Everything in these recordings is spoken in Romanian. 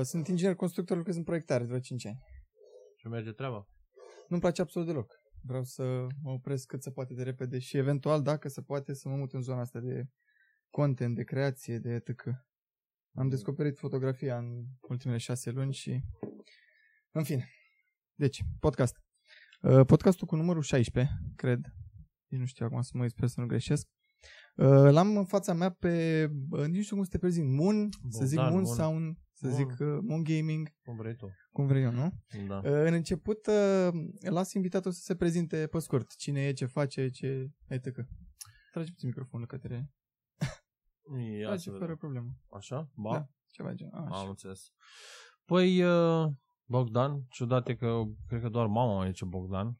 Uh, sunt inginer constructor, lucrez în proiectare de vreo 5 ani. Și merge treaba. Nu-mi place absolut deloc. Vreau să mă opresc cât se poate de repede și eventual, dacă se poate, să mă mut în zona asta de content, de creație, de etc. Am descoperit fotografia în ultimele șase luni și... În fine. Deci, podcast. Uh, podcastul cu numărul 16, cred. Nici nu știu acum să mă uit, sper să nu greșesc. Uh, L-am în fața mea pe, uh, nici nu știu cum să te prezint, Moon, să zic Bogdan, Moon, Moon. Moon. Să Moon. zic uh, Moon Gaming, Cum vrei tu. cum vrei eu, nu? Da. Uh, În început, uh, las invitatul să se prezinte pe scurt. Cine e, ce face, ce... etc. Trage puțin microfonul către... Ia Trage să fără vedem. problemă. Așa? Ba? Da. Ceva gen. A, Am Așa. înțeles. Păi, uh, Bogdan, ciudat e că cred că doar mama mai zice Bogdan.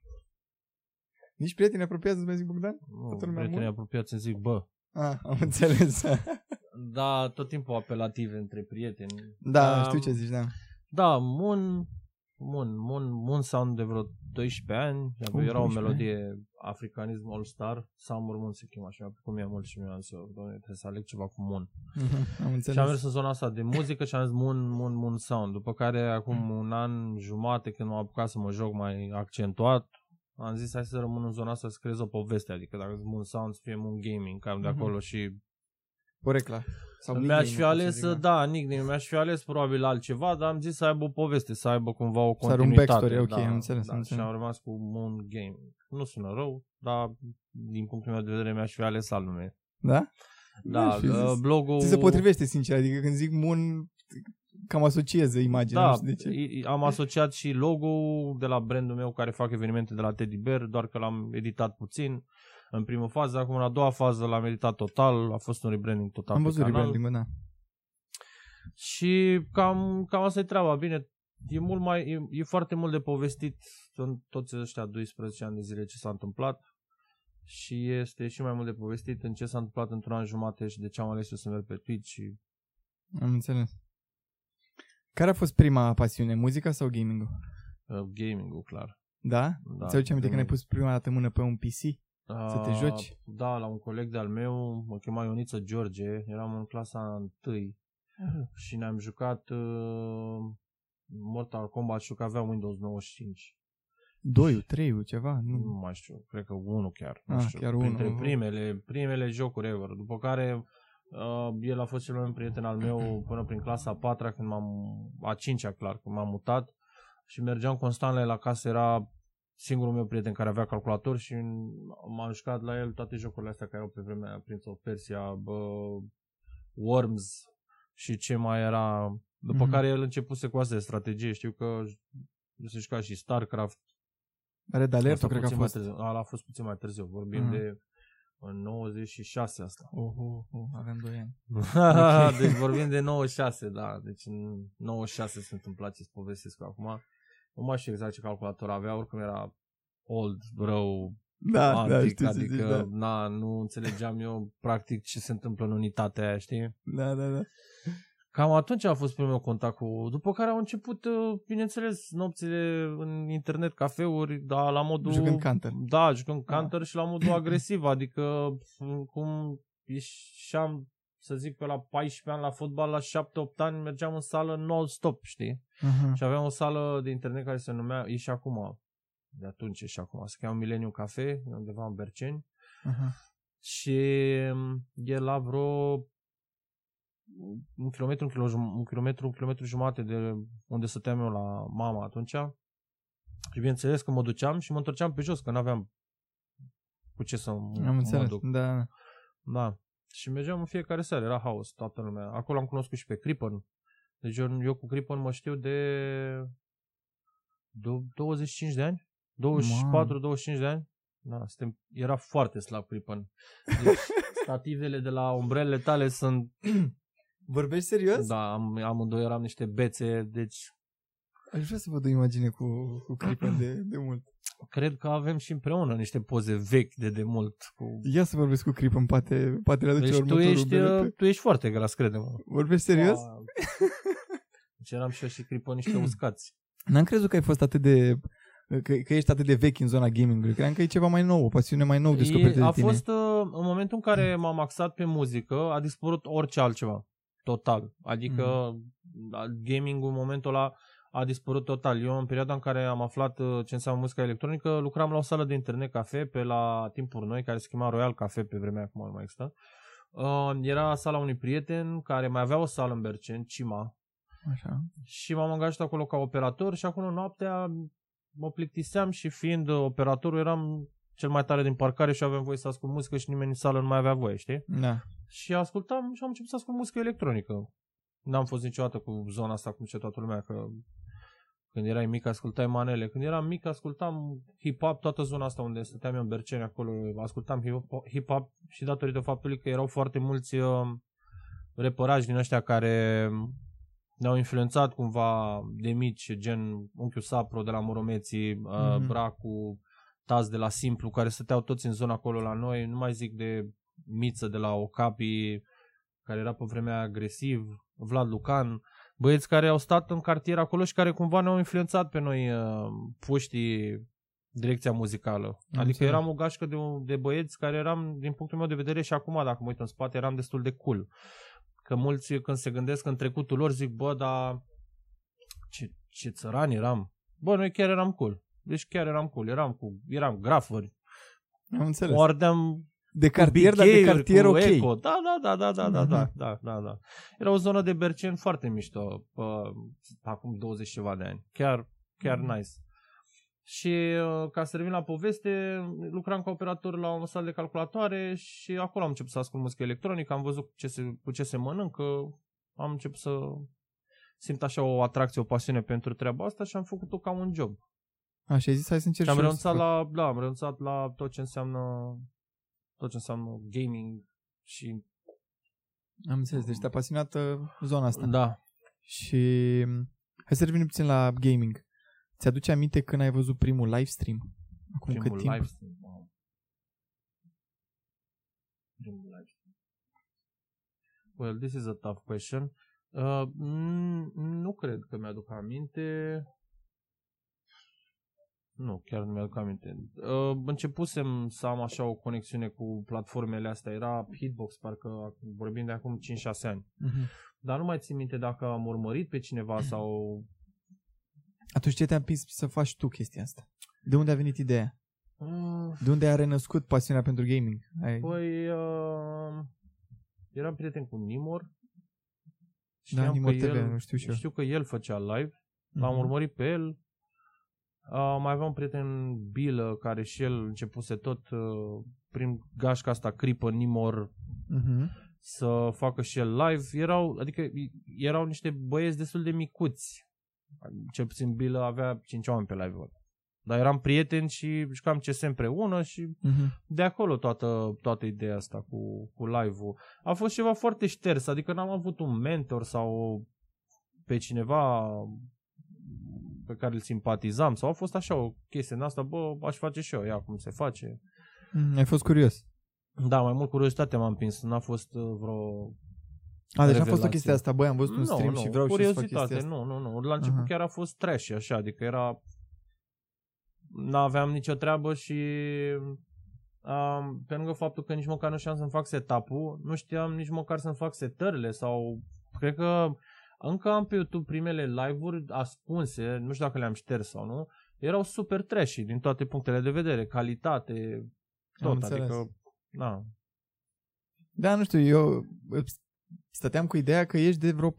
Nici prieteni apropiați să-ți mai zic Bogdan? Nu, Toată lumea prietenii mult? apropiați îmi zic bă. Ah, am înțeles. Da, tot timpul apelative între prieteni. da, Um, știu ce zici, da. Da, Moon, Moon, Moon, Moon Sound de vreo 12 ani. Oh, Era o 12 melodie africanism all star. Summer Moon se chema așa. Cum e mult și mi-am zis eu, doamne, trebuie să aleg ceva cu Moon. Mhm, Am înțeles. Și am mers în zona asta de muzică și am zis Moon, Moon, Moon Sound. După care, acum un an jumate, când m-am apucat să mă joc mai accentuat, am zis hai să rămân în zona asta să creez o poveste. Adică dacă zic Moon Sound să fie Moon Gaming, cam de Mhm. acolo și Porecla. Sau mi-aș nickname, fi cum să ales, zic, da, nickname, mi-aș fi ales probabil altceva, dar am zis să aibă o poveste, să aibă cumva o Să are un continuitate. backstory, ok, da, am înțeles, da, am Și înțeles. am rămas cu Moon Gaming. Nu sună rău, dar din punctul meu de vedere mi-aș fi ales alt nume. Da? Da, N-aș fi uh, zis. blogul... Ți se potrivește, sincer, adică când zic Moon, cam asociez imaginea, Da, nu știu de ce. i- am asociat și logo de la brandul meu care fac evenimente de la Teddy Bear, doar că l-am editat puțin în primă fază, acum în a doua fază l-am editat total, a fost un rebranding total Am pe văzut canal. rebranding da. Și cam, cam asta e treaba. Bine, e, mult mai, e, e foarte mult de povestit în toți ăștia 12 ani de zile ce s-a întâmplat și este și mai mult de povestit în ce s-a întâmplat într-un an jumate și de ce am ales eu să merg pe Twitch și Am înțeles. Care a fost prima pasiune, muzica sau gaming-ul? uh, gaming-ul, clar. Da? Da, Ți-aduce aminte când ai gaming. pus prima dată mână pe un PC? Să te Uh, joci? Da, la un coleg de-al meu, mă chema Ioniță George, eram în clasa 1 și ne-am jucat uh, Mortal Kombat, știu că avea Windows 95. Doi, trei, ceva? Nu Nu. mai știu, cred că unul chiar. Nu Ah, știu, chiar printre unul. primele, primele jocuri ever. După care uh, el a fost cel mai bun prieten al meu până prin clasa a patra, când m-am, a cincea clar, când m-am mutat și mergeam constant la el acasă, era singurul meu prieten care avea calculator și m-am jucat la el toate jocurile astea care erau pe vremea aia, Prince of Persia, bă, Worms și ce mai era. După Mhm. care el începuse cu astea de strategie. Știu că se juca și StarCraft, Red Alert, Asta cred că a puțin mai fost. Târziu. Ala a fost puțin mai târziu. Vorbim Mhm. de în 96 asta. Oh, oh, oh, avem doi ani. deci vorbim de 96, da. Deci în 96 se întâmpla ce-ți povestesc eu acum. Nu mai știu exact ce calculator avea, oricum era old, rău, Da, da, antic, știu ce adică zici, da. na, nu înțelegeam eu practic ce se întâmplă în unitatea aia, știi? Da, da, da. Cam atunci a fost primul meu contact cu... După care au început, uh, bineînțeles, nopțile în internet, cafeuri, dar la modul... Jucând Counter. Da, jucând Da. Counter și la modul agresiv, adică m, cum ieșeam, să zic, pe la 14 ani la fotbal, la 7-8 ani mergeam în sală non-stop, știi? Uh-huh. Și aveam o sală de internet care se numea, e și acum, de atunci e și acum, se cheamă Millennium Cafe, undeva în Berceni. Uh-huh. Și m, e la vreo un kilometru, un, kilo, jum- un kilometru, un kilometru jumate de unde stăteam eu la mama atunci. Și bineînțeles că mă duceam și mă întorceam pe jos, că n-aveam cu ce să m- Am mă înțeles, duc. da. Da. Și mergeam în fiecare seară, era haos, toată lumea. Acolo am cunoscut și pe Crippen. Deci eu, eu cu Crippen mă știu de do- 25 de ani? 24-25 de ani? Da, suntem, era foarte slab Crippen. Deci, stativele de la umbrele tale sunt... Vorbești serios? Da, am, amândoi eram niște bețe, deci Aș vrea să văd o imagine cu, cu Creeper de, de mult. Cred că avem și împreună niște poze vechi de demult. Cu... Ia să vorbesc cu Creeper, poate, poate le aduce Deci tu următorul ești, BLP. uh, tu ești foarte gras, crede-mă. Vorbești serios? Wow. Deci eram și eu și Crippen niște uscați. N-am crezut că ai fost atât de... Că, că ești atât de vechi în zona gaming-ului. Credeam că e ceva mai nou, o pasiune mai nou descoperită E, de a tine. fost, uh, în momentul în care m-am axat pe muzică, a dispărut orice altceva. Total. Adică gaming în momentul ăla a dispărut total. Eu în perioada în care am aflat uh, ce înseamnă muzica electronică, lucram la o sală de internet cafe pe la timpuri noi, care se chema Royal Cafe pe vremea acum nu mai există. Uh, era sala unui prieten care mai avea o sală în Bercen, Cima, Așa. și m-am angajat acolo ca operator și acolo noaptea mă plictiseam și fiind operatorul eram cel mai tare din parcare și aveam voie să ascult muzică și nimeni în sală nu mai avea voie, știi? Da. Și ascultam și am început să ascult muzică electronică. N-am fost niciodată cu zona asta cum ce toată lumea, că când erai mic ascultai manele. Când eram mic ascultam hip-hop, toată zona asta unde stăteam eu în Berceni acolo, ascultam hip-hop, hip-hop și datorită faptului că erau foarte mulți uh, repărași din ăștia care ne-au influențat cumva de mici, gen Unchiul Sapro de la Moromeții, uh, Mhm. Bracu, Taz de la Simplu, care stăteau toți în zona acolo la noi, nu mai zic de Miță de la Ocapi, care era pe vremea agresiv, Vlad Lucan, băieți care au stat în cartier acolo și care cumva ne-au influențat pe noi uh, puștii direcția muzicală. adică înțeles. eram o gașcă de, de băieți care eram, din punctul meu de vedere și acum, dacă mă uit în spate, eram destul de cool. Că mulți când se gândesc în trecutul lor zic, bă, dar ce, ce țărani eram. Bă, noi chiar eram cool. Deci chiar eram cool. Eram cu, eram grafări. Am înțeles. O ardeam de cu cartier, dar de BK-uri, cartier cu ok. Eco. Da, da, da, da, da, da, da, Mhm. da, da, da. Era o zonă de Bercen foarte mișto, pă, acum 20 și ceva de ani. Chiar, chiar Mhm. nice. Și uh, ca să revin la poveste, lucram ca operator la o sală de calculatoare și acolo am început să ascult muzică electronică, am văzut ce se, cu ce se mănâncă, am început să simt așa o atracție, o pasiune pentru treaba asta și am făcut-o ca un job. Așa ai zis, hai să încerc Și am și eu renunțat să fac. la, da, am renunțat la tot ce înseamnă tot ce înseamnă gaming și Am înțeles, deci te-a pasionat uh, zona asta. da, Și m, hai să revenim puțin la gaming. Ți-aduce aminte când ai văzut primul live stream? Acum primul cât timp? live stream. Wow. Primul live stream. Well, this is a tough question. Uh, n- nu cred că mi-aduc aminte. Nu, chiar nu mi-aduc aminte. Uh, începusem să am așa o conexiune cu platformele astea. Era Hitbox, parcă vorbim de acum 5-6 ani. Mhm. Dar nu mai țin minte dacă am urmărit pe cineva sau... Atunci ce te-a împins să faci tu chestia asta? De unde a venit ideea? Uh, De unde a renăscut pasiunea pentru gaming? Ai... Păi, uh, eram prieten cu Nimor. da, Știam Nimor că TV, el, nu știu și eu. Știu că el făcea live, l-am Mhm. urmărit pe el. Uh, mai aveam un prieten Bilă care și el începuse tot uh, prin gașca asta Creeper Nimor Mhm. să facă și el live. Erau, adică erau niște băieți destul de micuți. Cel puțin Bilă avea 5 oameni pe live-ul. Dar eram prieteni și jucam CS împreună și Mhm. de acolo toată, toată ideea asta cu, cu live-ul. A fost ceva foarte șters, adică n-am avut un mentor sau pe cineva pe care îl simpatizam sau a fost așa o chestie în asta, bă, aș face și eu, ia cum se face. Mhm. Ai fost curios. Da, mai mult curiozitate m-am împins, n-a fost uh, vreo... A, deci a fost o Revelație. chestie asta, băi, am văzut un nu, stream nu, și vreau și să fac curiozitate, chestia asta. nu, nu, nu. La început Aha. chiar a fost trash așa, adică era... N-aveam nicio treabă și... Um, pe lângă faptul că nici măcar nu știam să-mi fac setup-ul, nu știam nici măcar să-mi fac setările sau... Cred că încă am pe YouTube primele live-uri ascunse, nu știu dacă le-am șters sau nu, erau super trashy din toate punctele de vedere, calitate, Am tot, înțeles. adică... Na, Da, nu știu, eu uh, stăteam cu ideea că ești de vreo 4-5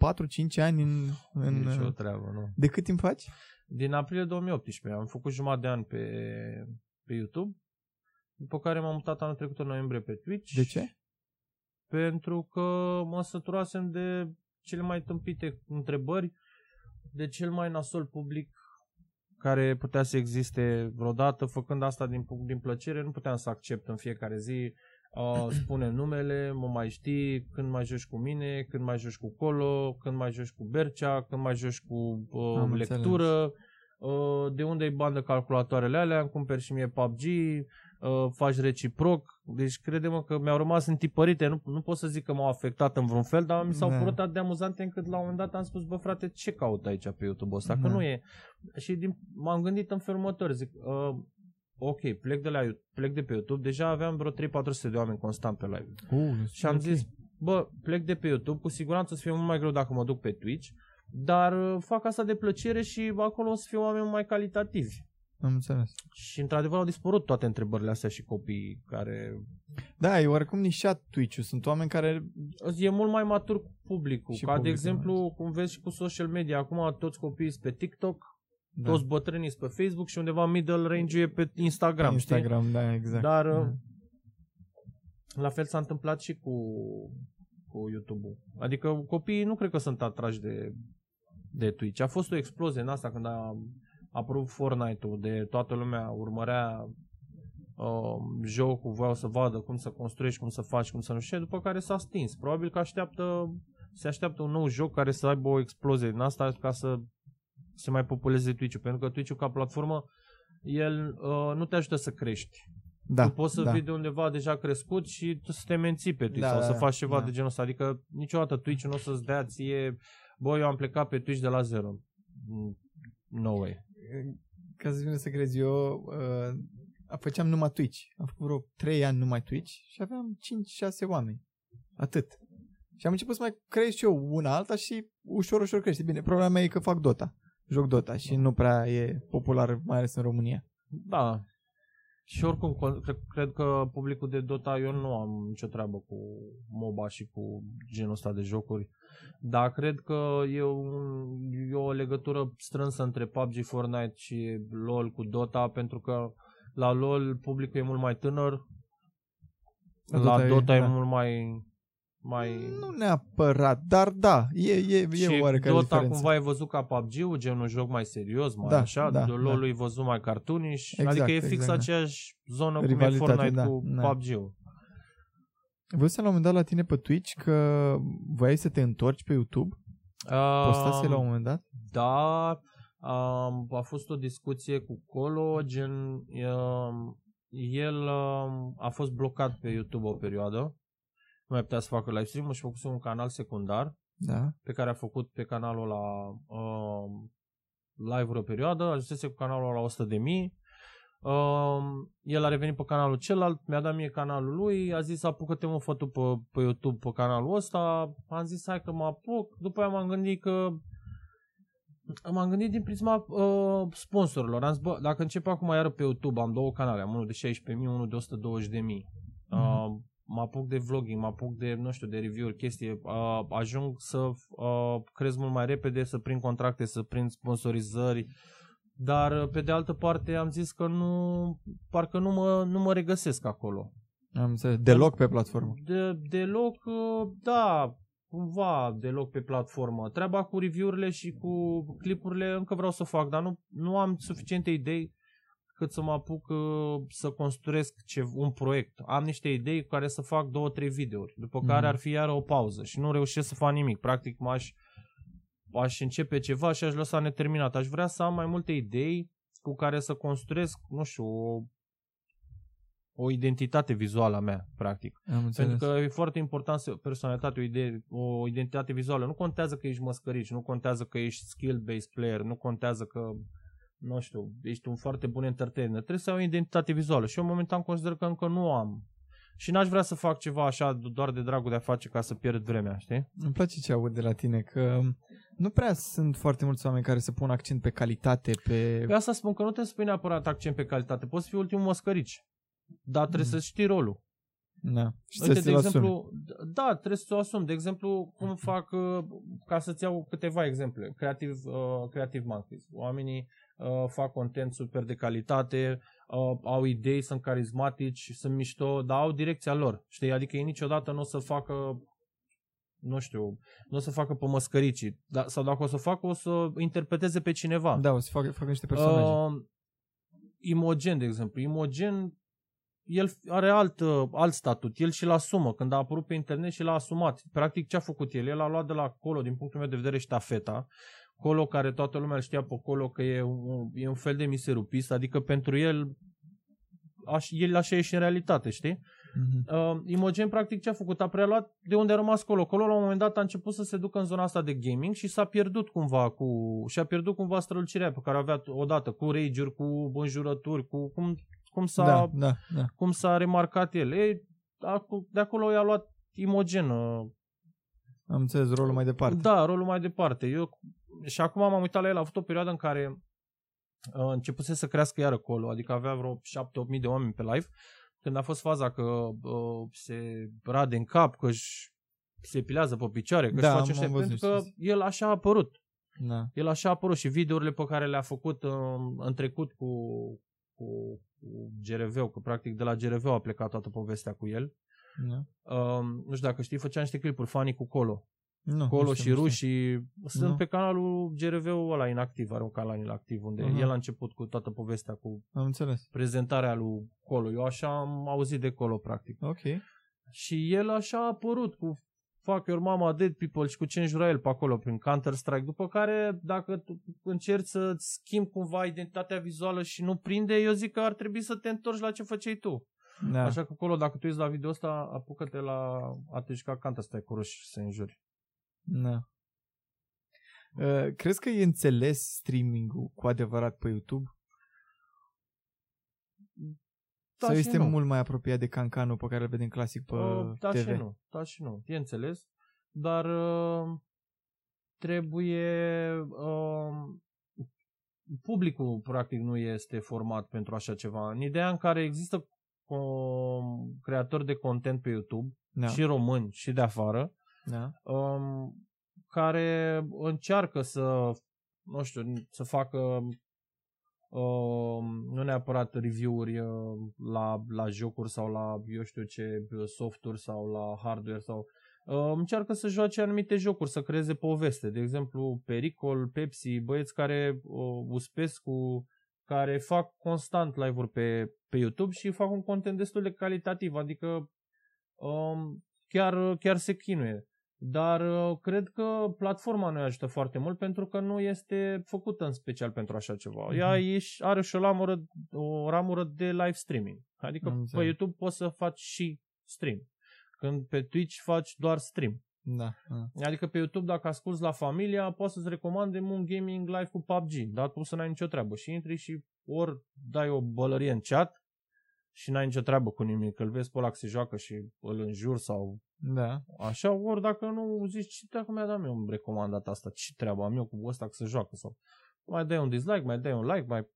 ani în... în nicio uh, treabă, nu. de cât timp faci? Din aprilie 2018 am făcut jumătate de an pe, pe YouTube, după care m-am mutat anul trecut în noiembrie pe Twitch. De ce? Pentru că mă săturasem de cele mai tâmpite întrebări, de cel mai nasol public care putea să existe vreodată, făcând asta din, din plăcere, nu puteam să accept în fiecare zi uh, spune numele, mă mai știi, când mai joci cu mine, când mai joci cu Colo, când mai joci cu Bercea, când mai joci cu uh, Am lectură, uh, de unde îi bandă calculatoarele alea, îmi cumperi și mie PUBG, uh, faci reciproc, deci crede-mă că mi-au rămas întipărite, nu, nu pot să zic că m-au afectat în vreun fel, dar mi s-au Da. părut atât de amuzante încât la un moment dat am spus, bă frate, ce caut aici pe YouTube ăsta, că Da. nu e. Și din, m-am gândit în felul următor, zic, uh, ok, plec de, la, You- plec de pe YouTube, deja aveam vreo 3-400 de oameni constant pe live. Uh, Și am ok. zis, bă, plec de pe YouTube, cu siguranță o să fie mult mai greu dacă mă duc pe Twitch, Dar uh, fac asta de plăcere și acolo o să fie oameni mai calitativi. Am înțeles. Și într-adevăr au dispărut toate întrebările astea și copiii care... Da, e oarecum nișat Twitch-ul. Sunt oameni care... E mult mai matur cu publicul. Și Ca de publicul, exemplu, cum vezi și cu social media, acum toți copiii sunt pe TikTok, Da. toți bătrânii sunt pe Facebook și undeva middle range e pe Instagram. Știi? Instagram, da, exact. Dar Da. uh, la fel s-a întâmplat și cu, cu YouTube-ul. Adică copiii nu cred că sunt atrași de, de Twitch. A fost o explozie în asta când a apărut Fortnite-ul, de toată lumea urmărea uh, jocul, voiau să vadă cum să construiești, cum să faci, cum să nu știu, ce, după care s-a stins. Probabil că așteaptă, se așteaptă un nou joc care să aibă o explozie din asta ca să se mai populeze Twitch-ul, pentru că Twitch-ul ca platformă el uh, nu te ajută să crești. da, Tu poți să da. fii de undeva deja crescut și tu să te menții pe Twitch Da, sau da, să da, faci ceva da. de genul ăsta. Adică niciodată Twitch nu o să-ți dea ție, bă, eu am plecat pe Twitch de la zero. Mm, No way. Ca să vină să crezi, eu uh, făceam numai Twitch. Am făcut vreo 3 ani numai Twitch și aveam 5-6 oameni. Atât. Și am început să mai creez și eu una alta și ușor, ușor crește. Bine, problema mea e că fac Dota. Joc Dota și nu prea e popular, mai ales în România. Da. Și oricum, con- cred, cred că publicul de Dota, eu nu am nicio treabă cu MOBA și cu genul ăsta de jocuri. Dar cred că e, un, e o legătură strânsă între PUBG, Fortnite și LoL cu Dota, pentru că la LoL publicul e mult mai tânăr, La la Dota Dota, e- e, da. mult mai... mai... Nu neapărat, dar da, e, e, e și oarecare Dota diferență. cumva e văzut ca PUBG-ul, gen un joc mai serios, mai Da, așa, da, de LoL e văzut mai cartoonish, Exact, adică e fix exact, da. aceeași zonă cum e Rivalitate, Fortnite da, cu da. PUBG-ul. Văzusem la un moment dat la tine pe Twitch că voiai să te întorci pe YouTube. Postase la un moment dat? Da, um, a fost o discuție cu Colo, gen, um, el um, a fost blocat pe YouTube o perioadă, nu mai putea să facă live stream și făcuse un canal secundar Da. pe care a făcut pe canalul la um, live-uri o perioadă, ajunsese cu canalul la 100 de mii. Um, el a revenit pe canalul celălalt, mi-a dat mie canalul lui, a zis apucă-te mă fă tu pe, pe YouTube pe canalul ăsta, am zis hai că mă apuc, după aia m-am gândit că m-am gândit din prisma uh, sponsorilor. Am zis, bă, dacă încep acum iară pe YouTube, am două canale, am unul de 16.000, unul de 120.000. Uh, mă apuc de vlogging, mă apuc de, nu știu, de review-uri, chestii, uh, ajung să uh, crez mult mai repede, să prind contracte, să prind sponsorizări, dar uh, pe de altă parte am zis că nu, parcă nu mă, nu mă regăsesc acolo. Am înțeles. Deloc pe platformă. De, deloc, uh, da, cumva deloc pe platformă. Treaba cu review-urile și cu clipurile încă vreau să o fac, dar nu, nu am suficiente idei cât să mă apuc uh, să construiesc ce, un proiect. Am niște idei cu care să fac două, trei videouri, după Mhm. care ar fi iară o pauză și nu reușesc să fac nimic. Practic m-aș aș începe ceva și aș lăsa neterminat. Aș vrea să am mai multe idei cu care să construiesc, nu știu, o, o identitate vizuală a mea, practic. Am înțeles. Pentru că e foarte important să personalitate, o, idee, o identitate vizuală. Nu contează că ești măscărici, nu contează că ești skill-based player, nu contează că, nu știu, ești un foarte bun entertainer. Trebuie să ai o identitate vizuală și eu momentan consider că încă nu am. Și n-aș vrea să fac ceva așa doar de dragul de a face ca să pierd vremea, știi? Îmi place ce aud de la tine, că nu prea sunt foarte mulți oameni care să pun accent pe calitate, pe... Pe asta spun că nu trebuie să pui neapărat accent pe calitate. Poți fi ultimul măscărici. Dar trebuie Mm. să știi rolul. Da. Și Uite, să de ți-l asumi. exemplu, da, trebuie să o asum. De exemplu, cum fac, uh, ca să-ți iau câteva exemple, Creative, uh, creative Monkeys. Oamenii uh, fac content super de calitate, uh, au idei, sunt carismatici, sunt mișto, dar au direcția lor. Știi? Adică ei niciodată nu o să facă nu știu, nu o să facă pe măscăricii, da, sau dacă o să facă, o să interpreteze pe cineva. Da, o să fac, fac niște personaje. Uh, Imogen, de exemplu. Imogen, el are alt, uh, alt statut. El și-l asumă. Când a apărut pe internet și l-a asumat. Practic, ce a făcut el? El a luat de la Colo, din punctul meu de vedere, ștafeta. Colo, care toată lumea îl știa pe Colo că e un, e un fel de miserupist, adică pentru el, aș, el așa e și în realitate, știi? Mhm. Uh, Imogen, practic, ce a făcut? A preluat de unde a rămas Colo. Colo, la un moment dat, a început să se ducă în zona asta de gaming și s-a pierdut cumva cu... și-a pierdut cumva strălucirea pe care o avea odată, cu rage cu înjurături, cu cum, cum, s-a, Da, da, da. cum s-a remarcat el. Ei, acu- de acolo i-a luat Imogen. uh, Am înțeles rolul mai departe. Da, rolul mai departe. Eu și acum m-am uitat la el, a avut o perioadă în care uh, începuse să crească iar acolo, adică avea vreo 7-8 mii de oameni pe live, când a fost faza că uh, se rade în cap, că își se epilează pe picioare, că Da, își face am ăștia, văzut pentru că chestia el așa a apărut. Da. El așa a apărut și videourile pe care le-a făcut uh, în trecut cu, cu, cu GRV, că practic de la GRV a plecat toată povestea cu el. da. Uh, nu știu dacă știi, făcea niște clipuri funny cu Colo. Nu, Colo nu și știu, nu Ruși știu. și sunt Nu. pe canalul GRV-ul ăla inactiv, are un canal inactiv unde Aha. el a început cu toată povestea cu Am înțeles. prezentarea lui Colo. Eu așa am auzit de Colo practic. Ok. Și el așa a apărut cu Fuck Your Mama, Dead People și cu ce înjura el pe acolo prin Counter-Strike, după care dacă tu încerci să schimbi cumva identitatea vizuală și nu prinde, eu zic că ar trebui să te întorci la ce făceai tu. Da. Așa că acolo, dacă tu ești la video ăsta, apucă-te la a te juca Counter-Strike cu ruși și să înjuri. Da. Uh, crezi că e înțeles streaming-ul cu adevărat pe YouTube? Da Sau și este nu. mult mai apropiat de cancanul pe care îl vedem clasic pe Uh, da TV? și nu, da și nu, e înțeles, dar uh, trebuie uh, publicul practic nu este format pentru așa ceva. În ideea în care există uh, creatori de content pe YouTube, Da. și români și de afară, da. um, care încearcă să, nu știu, să facă um, nu neapărat review-uri uh, la, la jocuri sau la, eu știu ce, softuri sau la hardware sau uh, încearcă să joace anumite jocuri, să creeze poveste. De exemplu, Pericol, Pepsi, băieți care uh, uspesc cu care fac constant live-uri pe, pe YouTube și fac un content destul de calitativ, adică um, chiar, chiar se chinuie. Dar uh, cred că platforma nu ajută foarte mult pentru că nu este făcută în special pentru așa ceva. Mhm. Ea eș, și- are și o ramură, o ramură de live streaming. Adică Am pe înțeles. YouTube poți să faci și stream. Când pe Twitch faci doar stream. Da. da. Adică pe YouTube dacă asculti la familia, poți să-ți recomande un gaming live cu PUBG, dar tu să n-ai nicio treabă. Și intri și ori dai o bălărie în chat și n-ai nicio treabă cu nimic, îl vezi pe ăla că se joacă și îl înjur sau Da. așa, ori dacă nu zici, ce dacă mi-a dat mie un recomandat asta, ce treabă am eu cu ăsta că se joacă sau mai dai un dislike, mai dai un like, mai...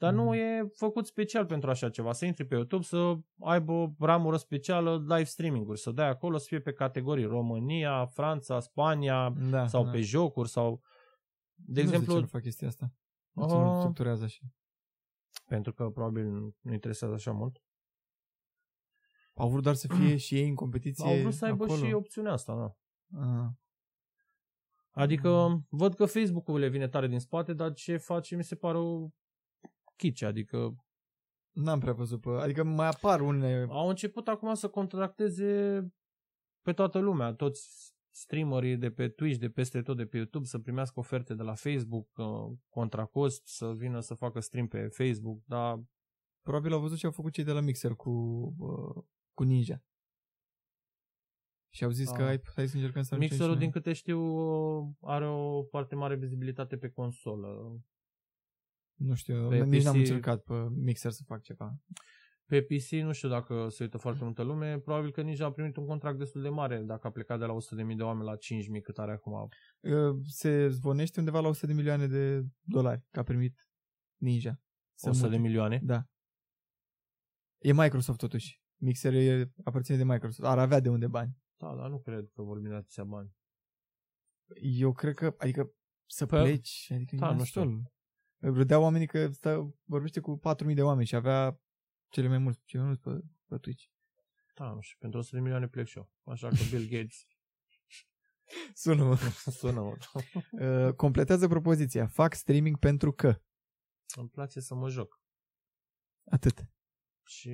Dar nu Mhm. e făcut special pentru așa ceva. Să intri pe YouTube, să aibă o ramură specială live streaming-uri, să dai acolo, să fie pe categorii România, Franța, Spania, da. sau da. pe jocuri sau de Nu știu exemplu de ce nu fac chestia asta. De ce nu Ah. structurează așa? Pentru că probabil nu interesează așa mult. Au vrut doar să fie și ei în competiție Au vrut să aibă acolo. și opțiunea asta, da. Ah. Adică Mm. văd că Facebook-ul le vine tare din spate, dar ce face mi se pare o chice, adică N-am prea văzut pe... Adică mai apar unele... au început acum să contracteze pe toată lumea, toți streamerii de pe Twitch, de peste tot, de pe YouTube, să primească oferte de la Facebook uh, contra cost, să vină să facă stream pe Facebook, dar Probabil au văzut ce au făcut cei de la Mixer cu, uh, cu Ninja. Și au zis Ah. că hai, hai să încercăm să aducem Mixerul, și din noi. câte știu, uh, are o foarte mare vizibilitate pe consolă. Nu știu, pe nici n-am PC încercat pe Mixer să fac ceva. Pe PC nu știu dacă se uită foarte multă lume, probabil că nici a primit un contract destul de mare dacă a plecat de la 100.000 de oameni la 5.000 cât are acum. Uh, Se zvonește undeva la 100 de milioane de dolari că a primit Ninja. Să 100 de mute. milioane. Da. E Microsoft totuși. Mixer e, aparține de Microsoft. Ar avea de unde bani. Da, dar nu cred că vorbim de atâția bani. Eu cred că, adică să Păi, pleci, adică da, e nu știu. nasol. Râdeau oamenii că stă, vorbește cu 4.000 de oameni și avea cele mai mulți, cele mai mulți pe, pe Twitch. Da, nu știu, pentru 100 de milioane plec și eu. Așa că Bill Gates Sună sună mă. uh, Completează propoziția. Fac streaming pentru că. Îmi place să mă joc. Atât. Și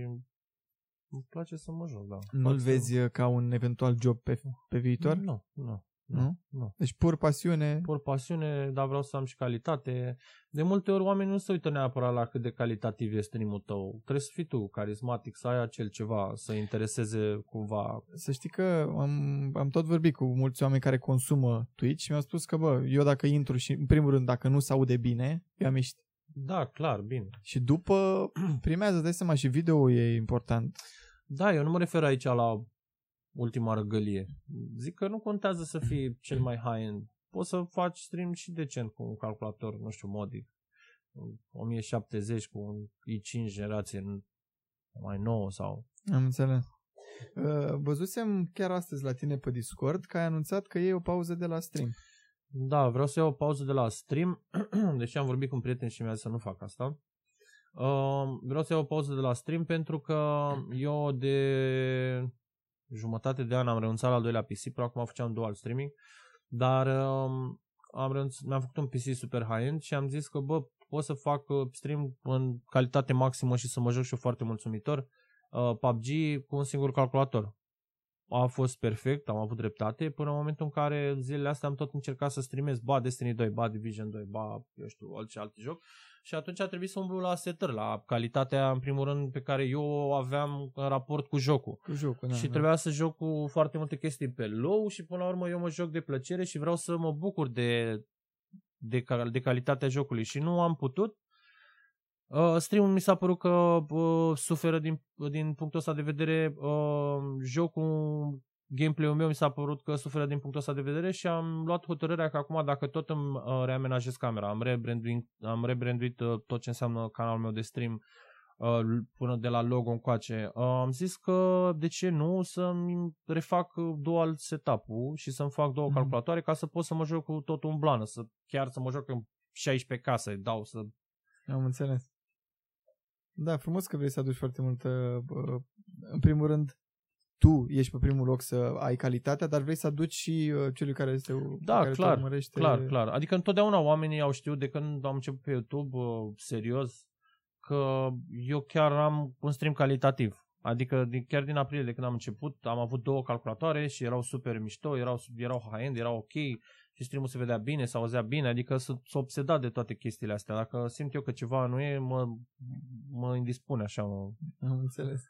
îmi place să mă joc, da. Nu-l Fac să- vezi uh, ca un eventual job pe, pe viitor? Nu, nu. Nu? Nu. Deci pur pasiune. Pur pasiune, dar vreau să am și calitate. De multe ori oamenii nu se uită neapărat la cât de calitativ este streamul tău. Trebuie să fii tu carismatic, să ai acel ceva, să intereseze cumva. Să știi că am, am tot vorbit cu mulți oameni care consumă Twitch și mi-au spus că, bă, eu dacă intru și, în primul rând, dacă nu se aude bine, eu am ieșit. Da, clar, bine. Și după primează, dai seama, și video e important. Da, eu nu mă refer aici la ultima răgălie. Zic că nu contează să fii cel mai high-end poți să faci stream și decent cu un calculator, nu știu, modic. 1070 cu un i5 generație mai nouă sau... Am înțeles. Uh, văzusem chiar astăzi la tine pe Discord că ai anunțat că iei o pauză de la stream. Da, vreau să iau o pauză de la stream, deși am vorbit cu un prieten și mi-a zis să nu fac asta. Uh, vreau să iau o pauză de la stream pentru că eu de jumătate de an am renunțat la al doilea PC, până acum făceam dual streaming, dar uh, am renunț, mi-am făcut un PC super high-end și am zis că bă, pot să fac uh, stream în calitate maximă și să mă joc și eu foarte mulțumitor uh, PUBG cu un singur calculator. A fost perfect, am avut dreptate, până în momentul în care zilele astea am tot încercat să streamez ba Destiny 2, ba Division 2, ba, eu știu, orice alt joc și atunci a trebuit să umblu la setări, la calitatea, în primul rând, pe care eu o aveam în raport cu jocul. Cu jocul, da, și da. trebuia să joc cu foarte multe chestii pe low și până la urmă eu mă joc de plăcere și vreau să mă bucur de, de, de calitatea jocului și nu am putut. Uh, streamul mi s-a părut că uh, suferă din, din punctul ăsta de vedere uh, jocul gameplay-ul meu mi s-a părut că suferă din punctul ăsta de vedere și am luat hotărârea că acum dacă tot îmi uh, reamenajez camera, am rebranduit, am rebranduit uh, tot ce înseamnă canalul meu de stream uh, până de la logo încoace, uh, am zis că de ce nu să-mi refac dual setup-ul și să-mi fac două Mhm. calculatoare ca să pot să mă joc cu totul în blană, să chiar să mă joc în 16 case, dau să Am înțeles. Da, frumos că vrei să aduci foarte multă... bă, În primul rând, tu ești pe primul loc să ai calitatea, dar vrei să aduci și uh, celui care este Da, care te clar, urmărește. Clar, clar. Adică întotdeauna oamenii au știut de când am început pe YouTube uh, serios că eu chiar am un stream calitativ. Adică din, chiar din aprilie de când am început am avut două calculatoare și erau super mișto, erau, erau high-end, erau ok și streamul se vedea bine, se auzea bine, adică sunt s-a obsedat de toate chestiile astea. Dacă simt eu că ceva nu e, mă, mă indispune așa. Mă. Am înțeles.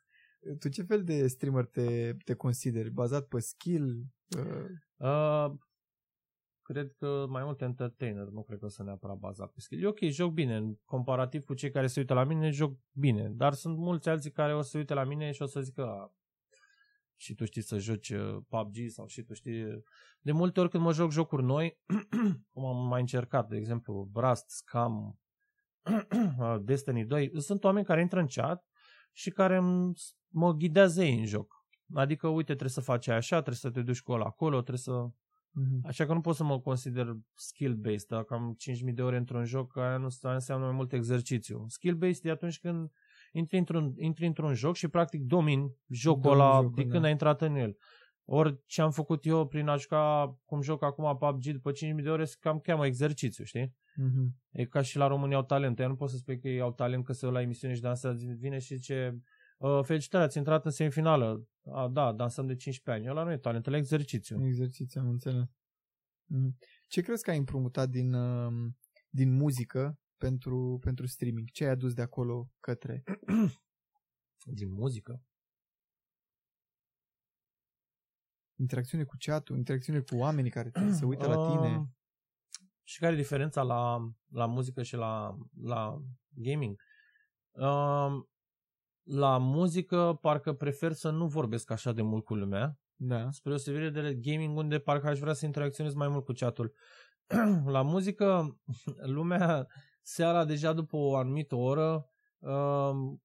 Tu ce fel de streamer te, te consideri? Bazat pe skill? Uh, Uh, cred că mai mult entertainer, nu cred că o să neapărat bazat pe skill. E ok, joc bine, în comparativ cu cei care se uită la mine, joc bine, dar sunt mulți alții care o să se uite la mine și o să zică "A, și tu știi să joci uh, PUBG sau și tu știi... De multe ori când mă joc jocuri noi, cum am mai încercat, de exemplu, Rust, Scam, uh, Destiny 2, sunt oameni care intră în chat și care îmi- mă ghidează ei în joc. Adică, uite, trebuie să faci așa, trebuie să te duci cu ăla acolo, trebuie să... mhm. Așa că nu pot să mă consider skill-based. Dacă am 5.000 de ore într-un joc, aia nu aia înseamnă mai mult exercițiu. Skill-based e atunci când intri într-un, intri într-un joc și practic domini jocul Domini ăla jocul, de da. când ai intrat în el. Ori ce am făcut eu prin a juca cum joc acum PUBG după 5.000 de ore, se cam cheamă exercițiu, știi? Mhm. E ca și la români au talent. Eu nu pot să spui că ei au talent că se la emisiune și dansează, vine și zice "Uh, felicitări, ați intrat în semifinală. A, da, dansăm de 15 ani. Ăla nu e talent, ăla e exercițiu. Exercițiu, am înțeles. Mhm. Ce crezi că ai împrumutat din, uh, din muzică pentru, pentru streaming? Ce ai adus de acolo către? Din muzică. Interacțiune cu chat interacțiune cu oamenii care te, se uită la tine? Um, Și care e diferența la, la muzică și la, la gaming? Um, la muzică parcă prefer să nu vorbesc așa de mult cu lumea, Da. spre osebire de gaming unde parcă aș vrea să interacționez mai mult cu chatul. la muzică, lumea seara deja după o anumită oră um,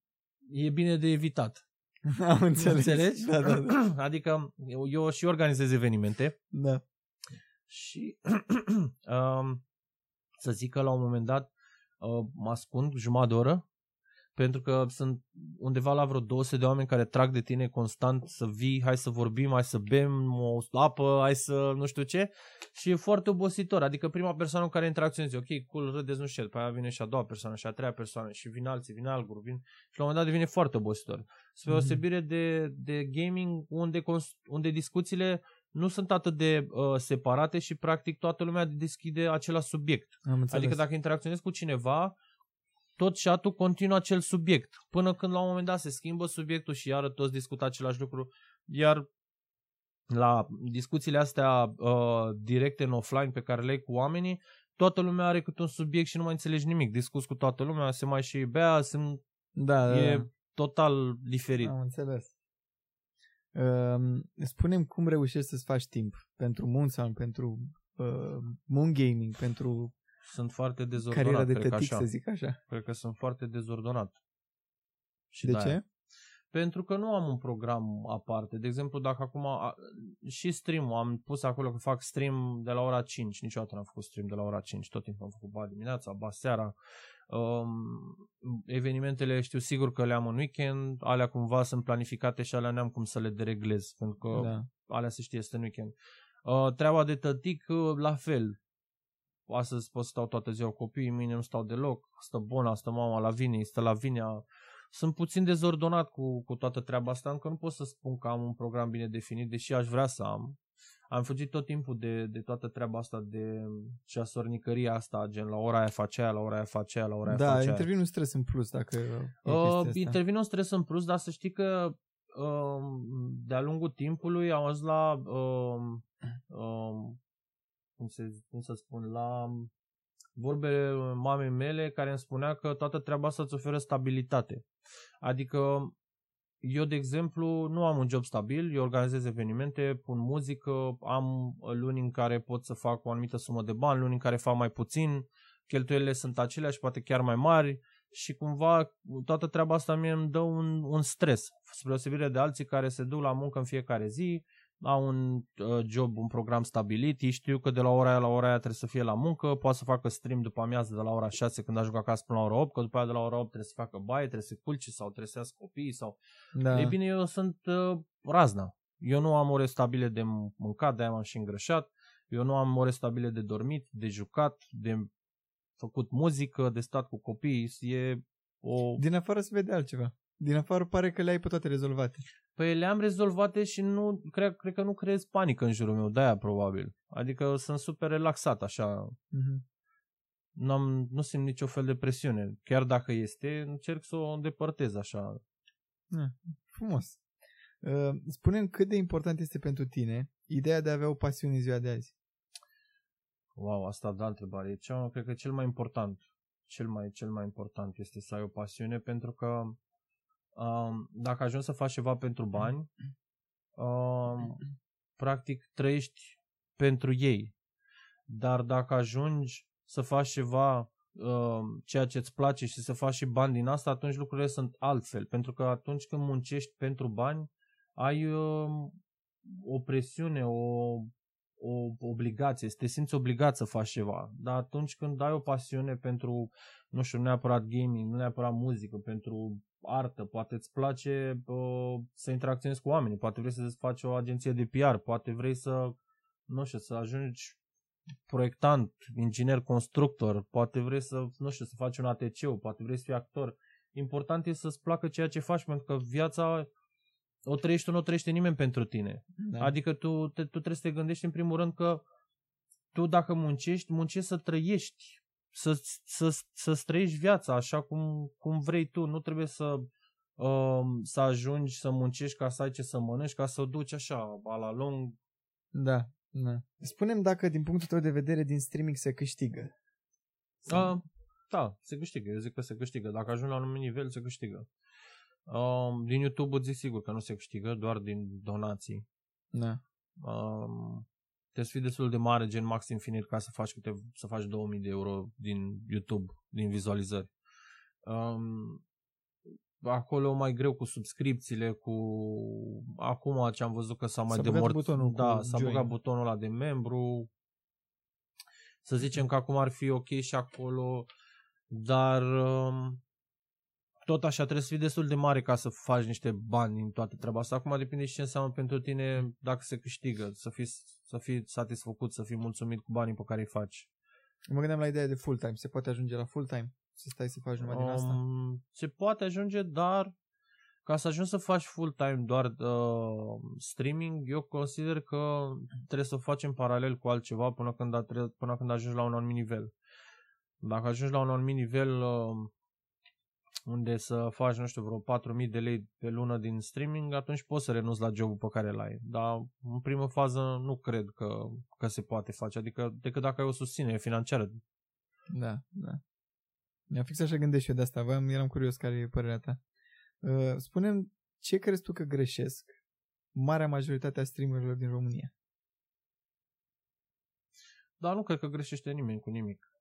e bine de evitat. Am înțeles. Înțelegi? Da, da, da. Adică eu, eu și organizez evenimente da. și um, să zic că la un moment dat uh, mă ascund jumătate de oră pentru că sunt undeva la vreo 200 de oameni care trag de tine constant să vii, hai să vorbim, hai să bem o apă, hai să nu știu ce și e foarte obositor. Adică prima persoană cu care interacționezi, ok, cool, râdeți, nu știu, ce, după aia vine și a doua persoană și a treia persoană și vin alții, vine alt grup, vin și la un moment dat devine foarte obositor. Spre Mhm. osebire de, de gaming unde, cons- unde discuțiile nu sunt atât de uh, separate și practic toată lumea deschide același subiect. Am înțeles. Adică dacă interacționezi cu cineva, tot chat-ul continuă acel subiect. Până când la un moment dat se schimbă subiectul și iară toți discută același lucru. Iar la discuțiile astea uh, directe în offline pe care le ai cu oamenii, toată lumea are câte un subiect și nu mai înțelegi nimic. Discuți cu toată lumea, se mai și bea, se, da, da, e da. total diferit. Am înțeles. Um, spunem cum reușești să-ți faci timp pentru muncă sau pentru uh, Moon Gaming, pentru Sunt foarte dezordonat, cariera de cred că tătic, așa. să zic așa. Cred că sunt foarte dezordonat. Și De de-aia. ce? Pentru că nu am un program aparte. De exemplu, dacă acum a, și stream am pus acolo că fac stream de la ora 5. Niciodată n-am făcut stream de la ora 5. Tot timpul am făcut ba dimineața, ba seara. Um, evenimentele știu sigur că le am în weekend, alea cumva sunt planificate și alea n-am cum să le dereglez, pentru că Da. alea se știe, este în weekend. Uh, treaba de tătic, uh, la fel. Astăzi pot să stau toată ziua cu copiii, mâine nu stau deloc. Stă bona, stă mama la vine, stă la vinea. Sunt puțin dezordonat cu, cu toată treaba asta, încă nu pot să spun că am un program bine definit, deși aș vrea să am. Am fugit tot timpul de, de toată treaba asta, de ceasornicăria asta, gen la ora aia face aia, la ora aia face aia, la ora aia Da, face aia. intervine un stres în plus dacă e Uh, chestia asta. intervine un stres în plus, dar să știi că uh, de-a lungul timpului am ajuns la uh, uh, cum, se, cum să spun, la vorbele mamei mele care îmi spunea că toată treaba asta îți oferă stabilitate. Adică eu, de exemplu, nu am un job stabil, eu organizez evenimente, pun muzică, am luni în care pot să fac o anumită sumă de bani, luni în care fac mai puțin, cheltuielile sunt aceleași, poate chiar mai mari și cumva toată treaba asta mie îmi dă un, un stres, spre deosebire de alții care se duc la muncă în fiecare zi, au un uh, job, un program stabilit, ei știu că de la ora aia la ora aia trebuie să fie la muncă, poate să facă stream după amiază de la ora 6 când ajung acasă până la ora 8, că după aia de la ora 8 trebuie să facă baie, trebuie să culce sau trebuie să iasă copiii sau... Da. Ei bine, eu sunt uh, razna. Eu nu am ore stabile de mâncat, de-aia m-am și îngrășat. Eu nu am ore stabile de dormit, de jucat, de făcut muzică, de stat cu copii. E o... Din afară se vede altceva. Din afară pare că le-ai pe toate rezolvate. Păi le-am rezolvate și nu, cred, cred că nu creez panică în jurul meu, de-aia probabil. Adică sunt super relaxat așa. Mhm. N-am, nu simt nicio fel de presiune. Chiar dacă este, încerc să o îndepărtez așa. Frumos. Uh, spune cât de important este pentru tine ideea de a avea o pasiune în ziua de azi. Wow, asta da întrebare. E cea, cred că cel mai important. Cel mai, cel mai important este să ai o pasiune pentru că um, dacă ajungi să faci ceva pentru bani, um, practic trăiești pentru ei. Dar dacă ajungi să faci ceva um, ceea ce îți place și să faci și bani din asta, atunci lucrurile sunt altfel. Pentru că atunci când muncești pentru bani, ai um, o presiune, o, o obligație, să te simți obligat să faci ceva. Dar atunci când ai o pasiune pentru, nu știu, nu neapărat gaming, nu neapărat muzică, pentru artă, poate îți place uh, să interacționezi cu oamenii, poate vrei să faci o agenție de PR, poate vrei să, nu știu, să ajungi proiectant, inginer, constructor, poate vrei să, nu știu, să faci un ATC, poate vrei să fii actor. Important e să-ți placă ceea ce faci, pentru că viața o trăiești tu, nu o trăiește nimeni pentru tine. Da. Adică tu, te, tu trebuie să te gândești în primul rând că tu dacă muncești, muncești să trăiești, să, să, să trăiești viața așa cum, cum vrei tu. Nu trebuie să, uh, să ajungi să muncești ca să ai ce să mănânci, ca să o duci așa, a la lung. Da, da. Spunem dacă din punctul tău de vedere din streaming se câștigă. Sau- Uh, da, se câștigă. Eu zic că se câștigă. Dacă ajungi la un anumit nivel, se câștigă. Uh, din YouTube îți zic sigur că nu se câștigă, doar din donații. Da. Um, trebuie să fii destul de mare, gen max infinit, ca să faci, câte, să faci 2000 de euro din YouTube, din vizualizări. Um, acolo mai greu cu subscripțiile, cu acum ce am văzut că s-a mai S-a băgat demort, butonul da, cu s-a join. băgat butonul ăla de membru. Să zicem că acum ar fi ok și acolo, dar um, tot așa trebuie să fii destul de mare ca să faci niște bani din toată treaba asta. Acum depinde și ce înseamnă pentru tine dacă se câștigă, să fii, să fii satisfăcut, să fii mulțumit cu banii pe care îi faci. Mă gândeam la ideea de full-time. Se poate ajunge la full-time? Să stai să faci numai din asta? Um, se poate ajunge, dar ca să ajungi să faci full-time doar uh, streaming, eu consider că trebuie să o faci în paralel cu altceva până când, a, până când ajungi la un anumit nivel. Dacă ajungi la un anumit nivel uh, unde să faci, nu știu, vreo 4.000 de lei pe lună din streaming, atunci poți să renunți la jobul pe care l ai. Dar în primă fază nu cred că, că se poate face, adică decât dacă ai o susținere financiară. Da, da. Mi-a fix așa gândesc și eu de asta. Voiam, eram curios care e părerea ta. Uh, spune ce crezi tu că greșesc marea majoritate a streamerilor din România? dar nu cred că greșește nimeni cu nimic.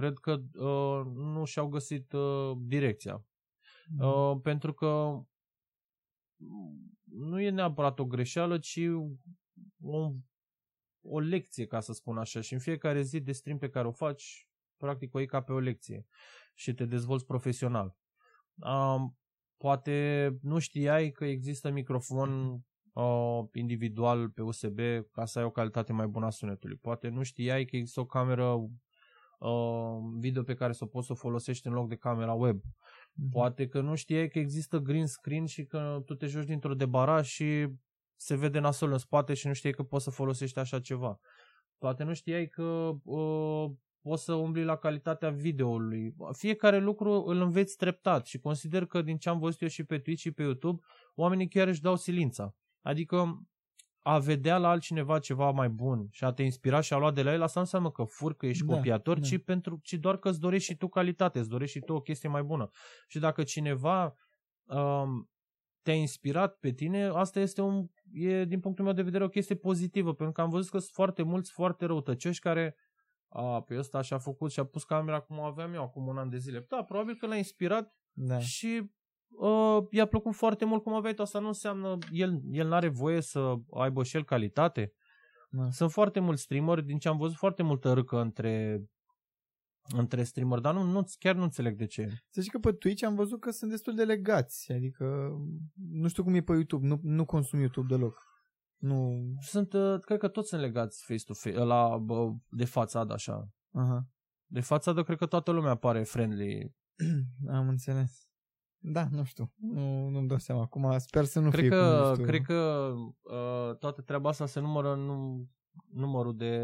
Cred că uh, nu și-au găsit uh, direcția. Mm. Uh, pentru că nu e neapărat o greșeală, ci o, o lecție, ca să spun așa. Și în fiecare zi de stream pe care o faci, practic o iei ca pe o lecție și te dezvolți profesional. Uh, poate nu știai că există microfon uh, individual pe USB ca să ai o calitate mai bună a sunetului. Poate nu știai că există o cameră uh, video pe care să o poți să o folosești în loc de camera web. Mhm. Poate că nu știai că există green screen și că tu te joci dintr-o debaraj și se vede nasul în spate și nu știai că poți să folosești așa ceva. Poate nu știai că uh, poți să umbli la calitatea videoului. Fiecare lucru îl înveți treptat și consider că din ce am văzut eu și pe Twitch și pe YouTube, oamenii chiar își dau silința. Adică a vedea la altcineva ceva mai bun și a te inspira și a lua de la el, asta nu înseamnă că fur, că ești Da, copiator, da. ci, pentru, ci doar că îți dorești și tu calitate, îți dorești și tu o chestie mai bună. Și dacă cineva um, te-a inspirat pe tine, asta este, un, e din punctul meu de vedere o chestie pozitivă, pentru că am văzut că sunt foarte mulți foarte răutăcioși care a, pe ăsta și-a făcut și-a pus camera cum o aveam eu acum un an de zile. Da, probabil că l-a inspirat Da. și uh, i-a plăcut foarte mult cum aveai tu. Asta nu înseamnă, el, el n-are voie să aibă și el calitate. Da. Sunt foarte mulți streameri, din ce am văzut foarte multă râcă între între streameri, dar nu, nu, chiar nu înțeleg de ce. Să știi că pe Twitch am văzut că sunt destul de legați, adică nu știu cum e pe YouTube, nu, nu consum YouTube deloc. Nu, Sunt, uh, cred că toți sunt legați face-to-face, la, bă, de fațadă așa. aha, De fațadă cred că toată lumea pare friendly. am înțeles. Da, nu știu, nu, nu-mi dau seama. Acum sper să nu cred fie că, cum, nu știu, cred că uh, toată treaba asta se numără în numărul de,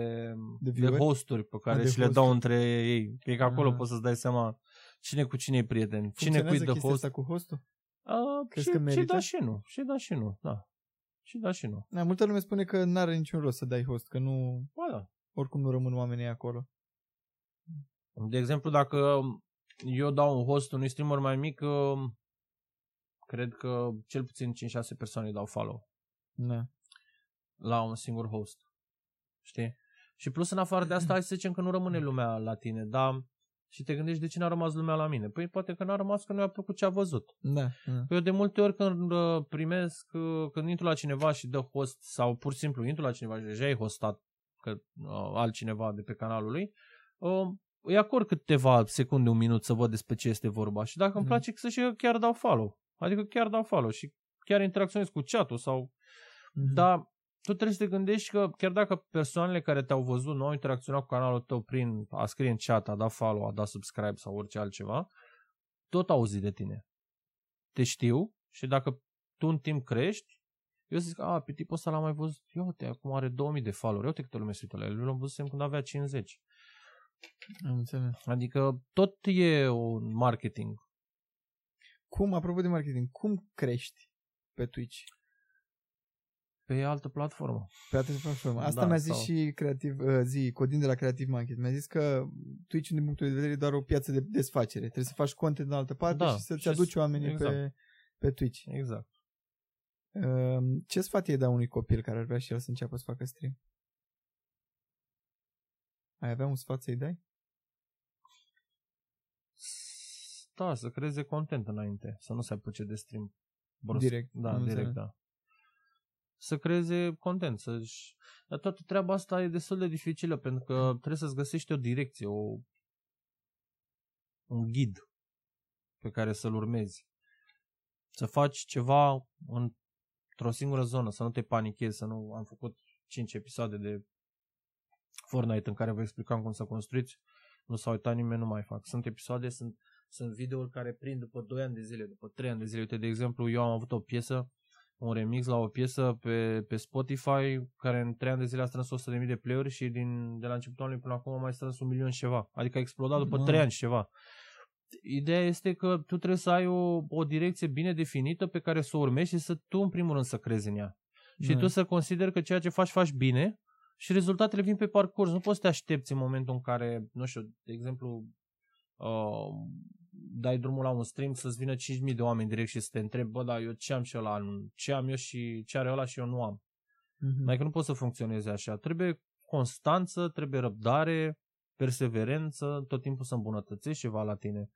De de, viewer? hosturi pe care Ah, de și le dau hosturi. între ei. Cred că acolo Aha. poți să-ți dai seama cine cu cine e prieten. Cine funcționează cui de chestia host. asta cu hostul? Uh, Crezi și, că și merită? da și nu. Și da și nu, da. Și da și nu. Da, multă lume spune că n-are niciun rost să dai host, că nu, Ba da. oricum nu rămân oamenii acolo. De exemplu, dacă eu dau un host unui streamer mai mic, uh, cred că cel puțin 5-6 persoane îi dau follow Da. la un singur host. Știi? Și plus în afară de asta, hai să zicem că nu rămâne lumea la tine, dar și te gândești de ce n-a rămas lumea la mine. Păi poate că n-a rămas că nu i-a plăcut ce a văzut. Da, da. Păi eu de multe ori când uh, primesc, uh, când intru la cineva și dă host sau pur și simplu intru la cineva și deja ai hostat că, uh, altcineva de pe canalul lui, uh, îi acord câteva secunde, un minut să văd despre ce este vorba și dacă îmi Mhm. place să și eu chiar dau follow. Adică chiar dau follow și chiar interacționez cu chat-ul sau... Mhm. Dar tu trebuie să te gândești că chiar dacă persoanele care te-au văzut nu au interacționat cu canalul tău prin a scrie în chat, a da follow, a da subscribe sau orice altceva, tot auzi de tine. Te știu și dacă tu în timp crești, eu zic, a, pe tipul ăsta l-am mai văzut, ia uite, acum are 2000 de follow ia uite câte lume se uită la el, eu l-am văzut când avea 50. Am înțeles. Adică tot e un marketing. Cum, apropo de marketing, cum crești pe Twitch? Pe altă platformă. Pe atât platformă. Asta Da, mi-a zis sau- și creativ, uh, zi, Codin de la Creative Market. Mi-a zis că Twitch, din punctul de vedere, e doar o piață de desfacere. Trebuie să faci content în altă parte Da, și să-ți și aduci s- oamenii exact. pe, pe Twitch. Exact. Uh, ce sfat e da unui copil care ar vrea și el să înceapă să facă stream? Ai avea un sfat să-i dai? Da, să creeze content înainte, să nu se apuce de stream. brusc. Direct, Da, am direct, înțeles. da. Să creeze content, să-și... Dar toată treaba asta e destul de dificilă, pentru că trebuie să-ți găsești o direcție, o... un ghid pe care să-l urmezi. Să faci ceva într-o singură zonă, să nu te panichezi, să nu... Am făcut 5 episoade de Fortnite în care vă explicam cum să construiți, nu s-a uitat nimeni, nu mai fac. Sunt episoade, sunt, sunt videouri care prind după 2 ani de zile, după 3 ani de zile. Uite, de exemplu, eu am avut o piesă, un remix la o piesă pe, pe Spotify, care în 3 ani de zile a strâns 100.000 de play-uri și din, de la începutul anului până acum a mai strâns un milion și ceva. Adică a explodat după Wow. 3 ani și ceva. Ideea este că tu trebuie să ai o, o direcție bine definită pe care să o urmezi și să tu în primul rând să crezi în ea. Și Da. tu să consideri că ceea ce faci, faci bine și rezultatele vin pe parcurs. Nu poți să te aștepți în momentul în care, nu știu, de exemplu, uh, dai drumul la un stream să-ți vină 5.000 de oameni direct și să te întrebi, bă, da, eu ce am și ăla, nu- ce am eu și ce are ăla și eu nu am. Mhm. Adică nu poți să funcționeze așa. Trebuie constanță, trebuie răbdare, perseverență, tot timpul să îmbunătățești ceva la tine.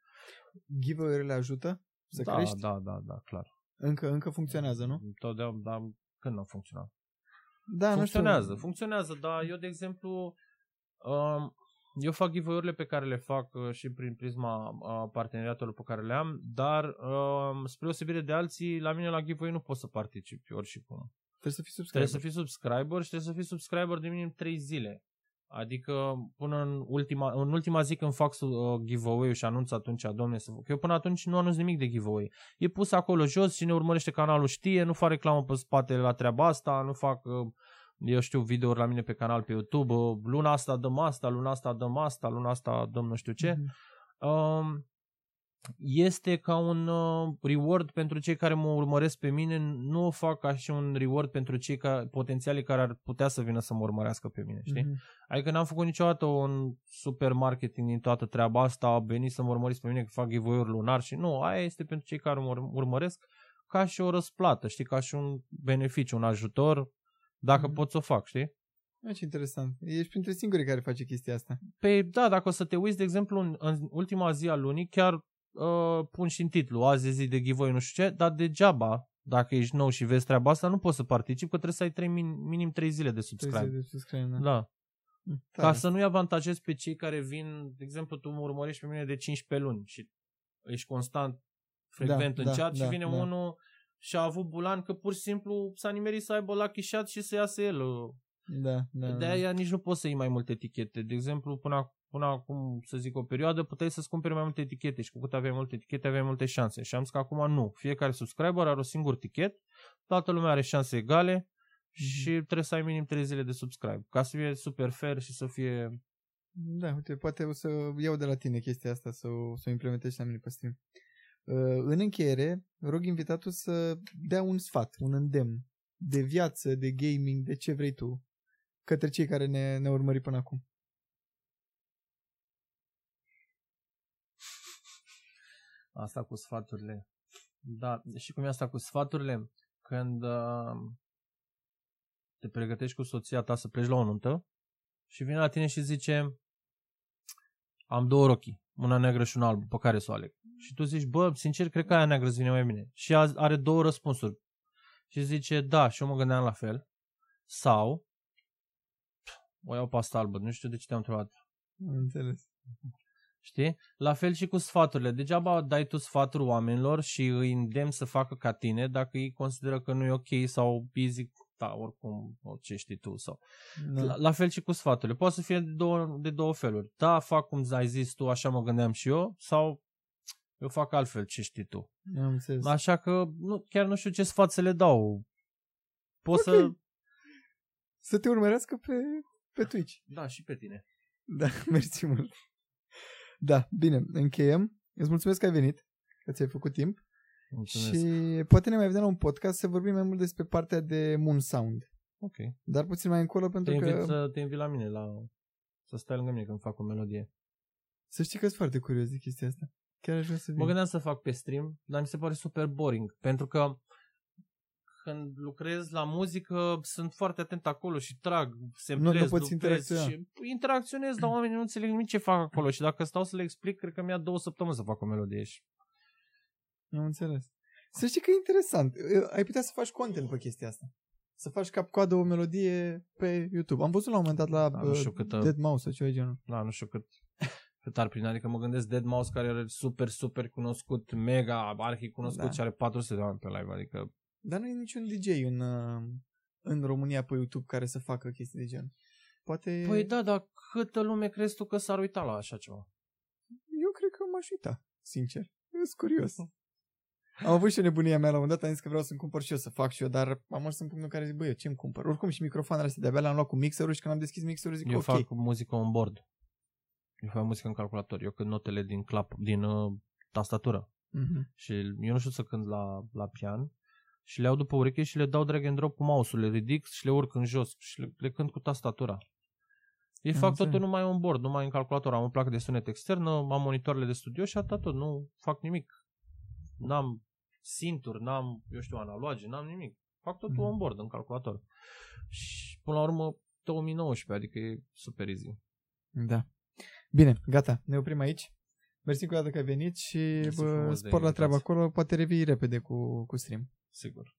Giveaway-urile ajută să da, crești? da, da, da, clar. Încă, încă funcționează, nu? Totdeauna, dar când nu a funcționat? Da, funcționează, nu știu. funcționează, dar eu, de exemplu, um, eu fac giveaway-urile pe care le fac uh, și prin prisma uh, parteneriatelor pe care le am, dar um, spre osebire de alții, la mine la giveaway nu poți să participi ori și cum. Trebuie să fii subscriber. Trebuie să fii subscriber și trebuie să fii subscriber de minim 3 zile. Adică până în ultima, în ultima zi când fac uh, giveaway-ul și anunț atunci, domne, să fac. Eu până atunci nu anunț nimic de giveaway. E pus acolo jos, cine urmărește canalul știe, nu fac reclamă pe spate la treaba asta, nu fac, uh, eu știu, videouri la mine pe canal pe YouTube, uh, luna asta dăm asta, luna asta dăm asta, luna asta dăm nu știu ce. Mhm. Um, este ca un uh, reward pentru cei care mă urmăresc pe mine, nu o fac ca și un reward pentru cei ca, potențiali care ar putea să vină să mă urmărească pe mine, știi? Mhm. Adică n-am făcut niciodată un super marketing din toată treaba asta, a venit să mă urmăriți pe mine că fac giveaway-uri lunar și nu, aia este pentru cei care mă ur- urmăresc ca și o răsplată, știi, ca și un beneficiu, un ajutor, dacă Mhm. pot să o fac, știi? Da, ce interesant. Ești printre singurii care face chestia asta. Pe, da, dacă o să te uiți, de exemplu, în, în ultima zi a lunii, chiar uh, pun și în titlu, azi e zi de giveaway, nu știu ce, dar degeaba, dacă ești nou și vezi treaba asta, nu poți să participi, că trebuie să ai 3, min, minim 3 zile de subscribe. Trebuie să subscribe, da. Da. Mm, Ca tare. să nu-i avantajezi pe cei care vin, de exemplu, tu mă urmărești pe mine de 15 luni și ești constant frecvent Da, în da, chat și da, vine da. unul și a avut bulan că pur și simplu s-a nimerit să aibă lucky shot și să iasă el. Da, da. De aia nici nu poți să iei mai multe etichete. De exemplu, până, ac- până acum, să zic, o perioadă, puteai să-ți cumperi mai multe etichete și cu cât aveai multe etichete, aveai multe șanse. Și am zis că acum nu. Fiecare subscriber are o singur tichet, toată lumea are șanse egale și trebuie să ai minim 3 zile de subscribe. Ca să fie super fair și să fie... Da, uite, poate o să iau de la tine chestia asta, să o, să o implementez și la mine pe stream. Uh, în încheiere, rog invitatul să dea un sfat, un îndemn de viață, de gaming, de ce vrei tu, către cei care ne, ne urmări până acum. Asta cu sfaturile. Da, și cum e asta cu sfaturile? Când uh, te pregătești cu soția ta să pleci la o nuntă și vine la tine și zice am două rochii, una neagră și una albă, pe care să o aleg? Și tu zici, bă, sincer, cred că aia neagră îți vine mai bine. Și ea are două răspunsuri. Și zice, da, și eu mă gândeam la fel. Sau, o iau pe asta albă, nu știu de ce te-am întrebat. Am înțeles. Știi? La fel și cu sfaturile. Degeaba dai tu sfaturi oamenilor și îi îndemn să facă ca tine dacă ei consideră că nu e ok sau îi zic, da, oricum, o, ce știi tu. Sau. Da. La, la fel și cu sfaturile. Poate să fie de două, de două feluri. Da, fac cum ai zis tu, așa mă gândeam și eu, sau eu fac altfel, ce știi tu. Am înțeles. Așa că nu, chiar nu știu ce sfat să le dau. Poți Ok. să... Să te urmărească pe, pe Twitch. Da, și pe tine. Da, mersi mult. Da, bine, încheiem. Îți mulțumesc că ai venit, că ți-ai făcut timp. Mulțumesc. Și poate ne mai vedem la un podcast să vorbim mai mult despre partea de Moon Sound. Ok. Dar puțin mai încolo Te pentru invit, că să, te invit la mine, la... să stai lângă mine când fac o melodie. să știi că sunt foarte curios de chestia asta. Chiar aș vrea să vin. Mă gândeam să fac pe stream, dar mi se pare super boring, pentru că când lucrez la muzică sunt foarte atent acolo și trag, se Nu- nu dupez poți interacționa. și interacționez, dar oamenii nu înțeleg nimic ce fac acolo și dacă stau să le explic, cred că mi-a două săptămâni să fac o melodie și Am înțeles. Să știi că e interesant. Ai putea să faci content pe chestia asta. Să faci cap-coadă o melodie pe YouTube. Am văzut la un moment dat la Da, nu uh, știu câtă- Dead Mouse sau ceva de genul. da, nu știu cât, cât ar prinde. Adică mă gândesc Dead Mouse care are super, super cunoscut, mega arhi cunoscut Da. și are 400 de oameni pe live, adică Dar nu e niciun DJ în, uh, în România pe YouTube care să facă chestii de gen. Poate... Păi da, dar câtă lume crezi tu că s-ar uita la așa ceva? Eu cred că m-aș uita, sincer. Eu sunt curios. Am avut și o nebunia mea la un dat, am zis că vreau să-mi cumpăr și eu să fac și eu, dar am ajuns în punctul în care zic, băi, eu ce-mi cumpăr? Oricum și microfoanele astea, de-abia le-am luat cu mixerul și când am deschis mixerul zic, Eu ok. fac muzică on board. Eu fac muzică în calculator. Eu cânt notele din clap, din uh, tastatură. Mhm. Și eu nu știu să cânt la, la pian. Și le iau după ureche și le dau drag and drop cu mouse-ul. Le ridic și le urc în jos și le, le cânt cu tastatura. Ei Am fac înțeles. totul numai on board, numai în calculator. Am o placă de sunet externă, am monitoarele de studio și atât tot. Nu fac nimic. N-am sinturi, n-am, eu știu, analoage, n-am nimic. Fac totul Mhm. on board în calculator. Și până la urmă 2019, adică e super easy. Da. Bine, gata, ne oprim aici. Mersi cu dată că ai venit și Mersi bă, frumos de spor la treabă invitație. acolo, poate revii repede cu, cu stream. Sigur.